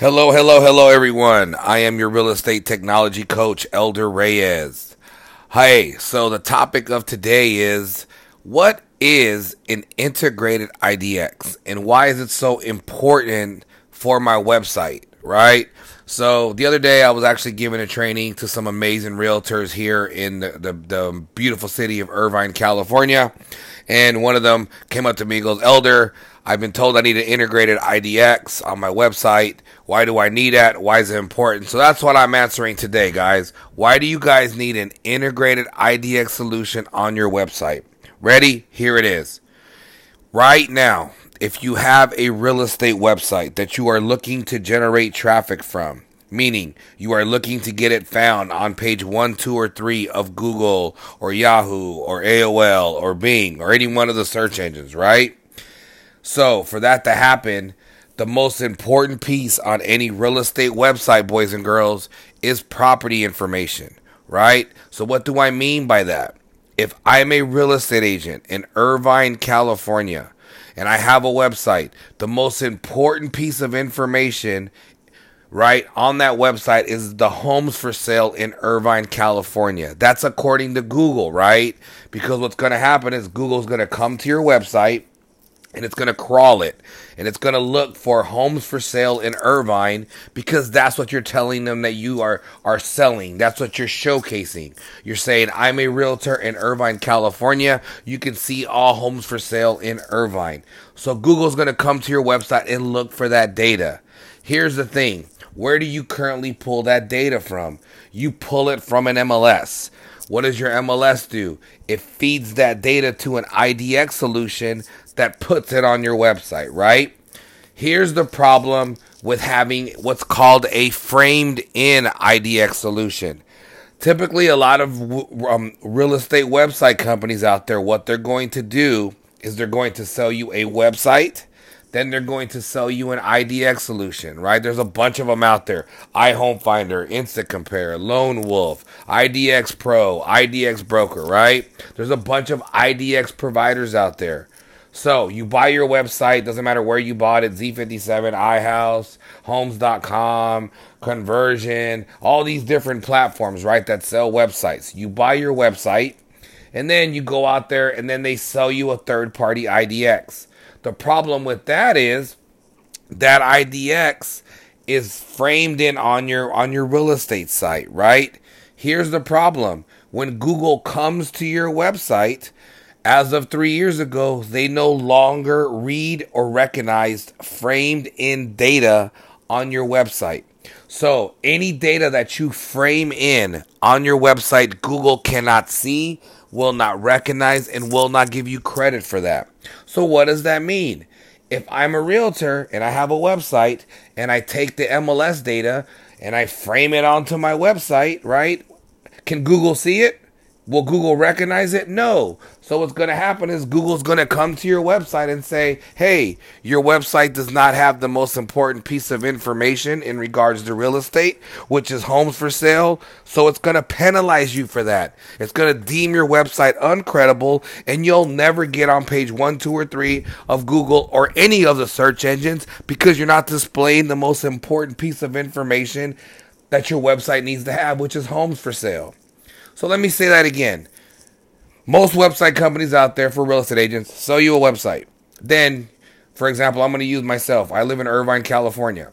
Hello, hello, hello, everyone. I am your real estate technology coach, Elder Reyes. Hey, so the topic of today is what is an integrated IDX and why is it so important for my website, right? So the other day I was actually giving a training to some amazing realtors here in the, the, the beautiful city of Irvine, California. And one of them came up to me and goes, Elder, I've been told I need an integrated IDX on my website. Why do I need that? Why is it important? So that's what I'm answering today, guys. Why do you guys need an integrated IDX solution on your website? Ready? Here it is. Right now, if you have a real estate website that you are looking to generate traffic from, meaning you are looking to get it found on page one, two, or three of Google or Yahoo or AOL or Bing or any one of the search engines, right? So, for that to happen, the most important piece on any real estate website, boys and girls, is property information, right? So, what do I mean by that? If I'm a real estate agent in Irvine, California, and I have a website, the most important piece of information right on that website is the homes for sale in Irvine, California. That's according to Google, right? Because what's going to happen is Google's going to come to your website and it's going to crawl it and it's going to look for homes for sale in Irvine because that's what you're telling them that you are are selling. That's what you're showcasing. You're saying I'm a realtor in Irvine, California. You can see all homes for sale in Irvine. So Google's going to come to your website and look for that data. Here's the thing. Where do you currently pull that data from? You pull it from an MLS. What does your MLS do? It feeds that data to an IDX solution that puts it on your website, right? Here's the problem with having what's called a framed in IDX solution. Typically, a lot of um, real estate website companies out there, what they're going to do is they're going to sell you a website then they're going to sell you an IDX solution, right? There's a bunch of them out there. iHome Finder, Instant Compare, Lone Wolf, IDX Pro, IDX Broker, right? There's a bunch of IDX providers out there. So you buy your website, doesn't matter where you bought it, Z57, iHouse, Homes.com, Kunversion, all these different platforms, right, that sell websites. You buy your website, and then you go out there and then they sell you a third party IDX. The problem with that is that IDX is framed in on your on your real estate site, right? Here's the problem. When Google comes to your website, as of 3 years ago, they no longer read or recognize framed in data on your website. So, any data that you frame in on your website, Google cannot see, will not recognize, and will not give you credit for that. So, what does that mean? If I'm a realtor and I have a website and I take the MLS data and I frame it onto my website, right? Can Google see it? Will Google recognize it? No. So what's going to happen is Google's going to come to your website and say, "Hey, your website does not have the most important piece of information in regards to real estate, which is homes for sale." So it's going to penalize you for that. It's going to deem your website uncredible and you'll never get on page 1, 2 or 3 of Google or any of the search engines because you're not displaying the most important piece of information that your website needs to have, which is homes for sale. So let me say that again. Most website companies out there for real estate agents sell you a website. Then, for example, I'm going to use myself. I live in Irvine, California.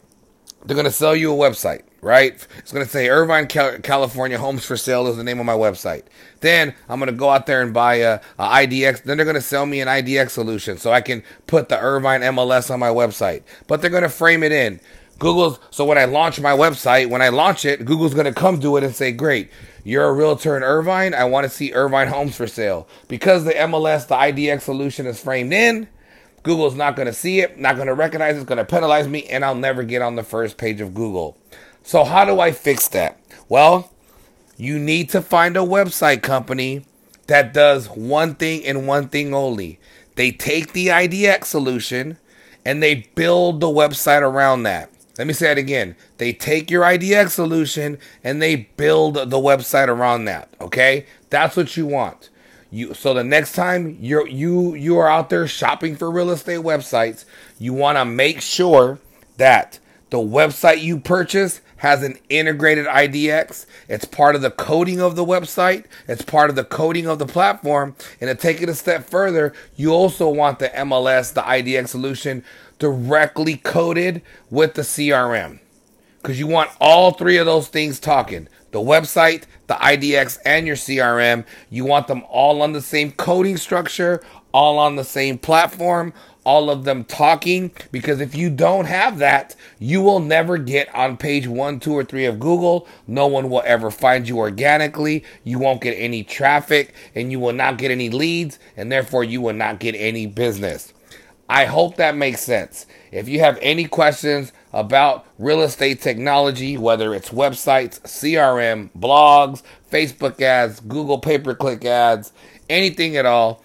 They're going to sell you a website, right? It's going to say Irvine, California Homes for Sale is the name of my website. Then I'm going to go out there and buy a, a IDX. Then they're going to sell me an IDX solution so I can put the Irvine MLS on my website. But they're going to frame it in. Google's so when I launch my website, when I launch it, Google's to come to it and say, "Great, you're a realtor in Irvine. I want to see Irvine homes for sale." Because the MLS, the IDX solution is framed in, Google's not to see it, not to recognize it, it's to penalize me, and I'll never get on the first page of Google. So how do I fix that? Well, you need to find a website company that does one thing and one thing only. They take the IDX solution and they build the website around that. Let me say it again. They take your IDX solution and they build the website around that. Okay, that's what you want. You so the next time you're you you are out there shopping for real estate websites, you want to make sure that The website you purchase has an integrated IDX. It's part of the coding of the website. It's part of the coding of the platform. And to take it a step further, you also want the MLS, the IDX solution directly coded with the CRM. Because you want all three of those things talking the website, the IDX, and your CRM. You want them all on the same coding structure, all on the same platform, all of them talking because if you don't have that, you will never get on page one, two, or three of Google. No one will ever find you organically. You won't get any traffic and you will not get any leads, and therefore you will not get any business. I hope that makes sense. If you have any questions about real estate technology, whether it's websites, CRM, blogs, Facebook ads, Google pay per click ads, anything at all,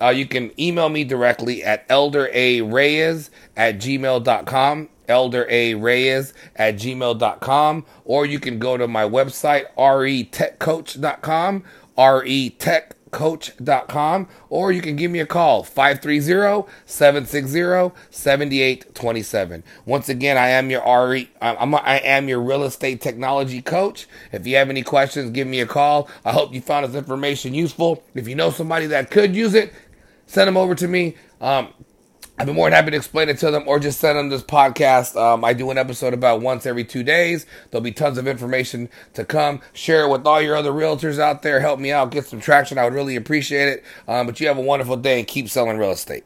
uh, you can email me directly at elderareyes at gmail.com, elderareyes at gmail.com, or you can go to my website, retechcoach.com, retech coach.com or you can give me a call 530-760-7827 once again i am your re I'm, i am your real estate technology coach. If you have any questions give me a call. I hope you found this information useful. If you know somebody that could use it send them over to me. Um, I've be more than happy to explain it to them or just send them this podcast. Um, I do an episode about once every two days. There'll be tons of information to come. Share it with all your other realtors out there. Help me out, get some traction. I would really appreciate it. Um, but you have a wonderful day and keep selling real estate.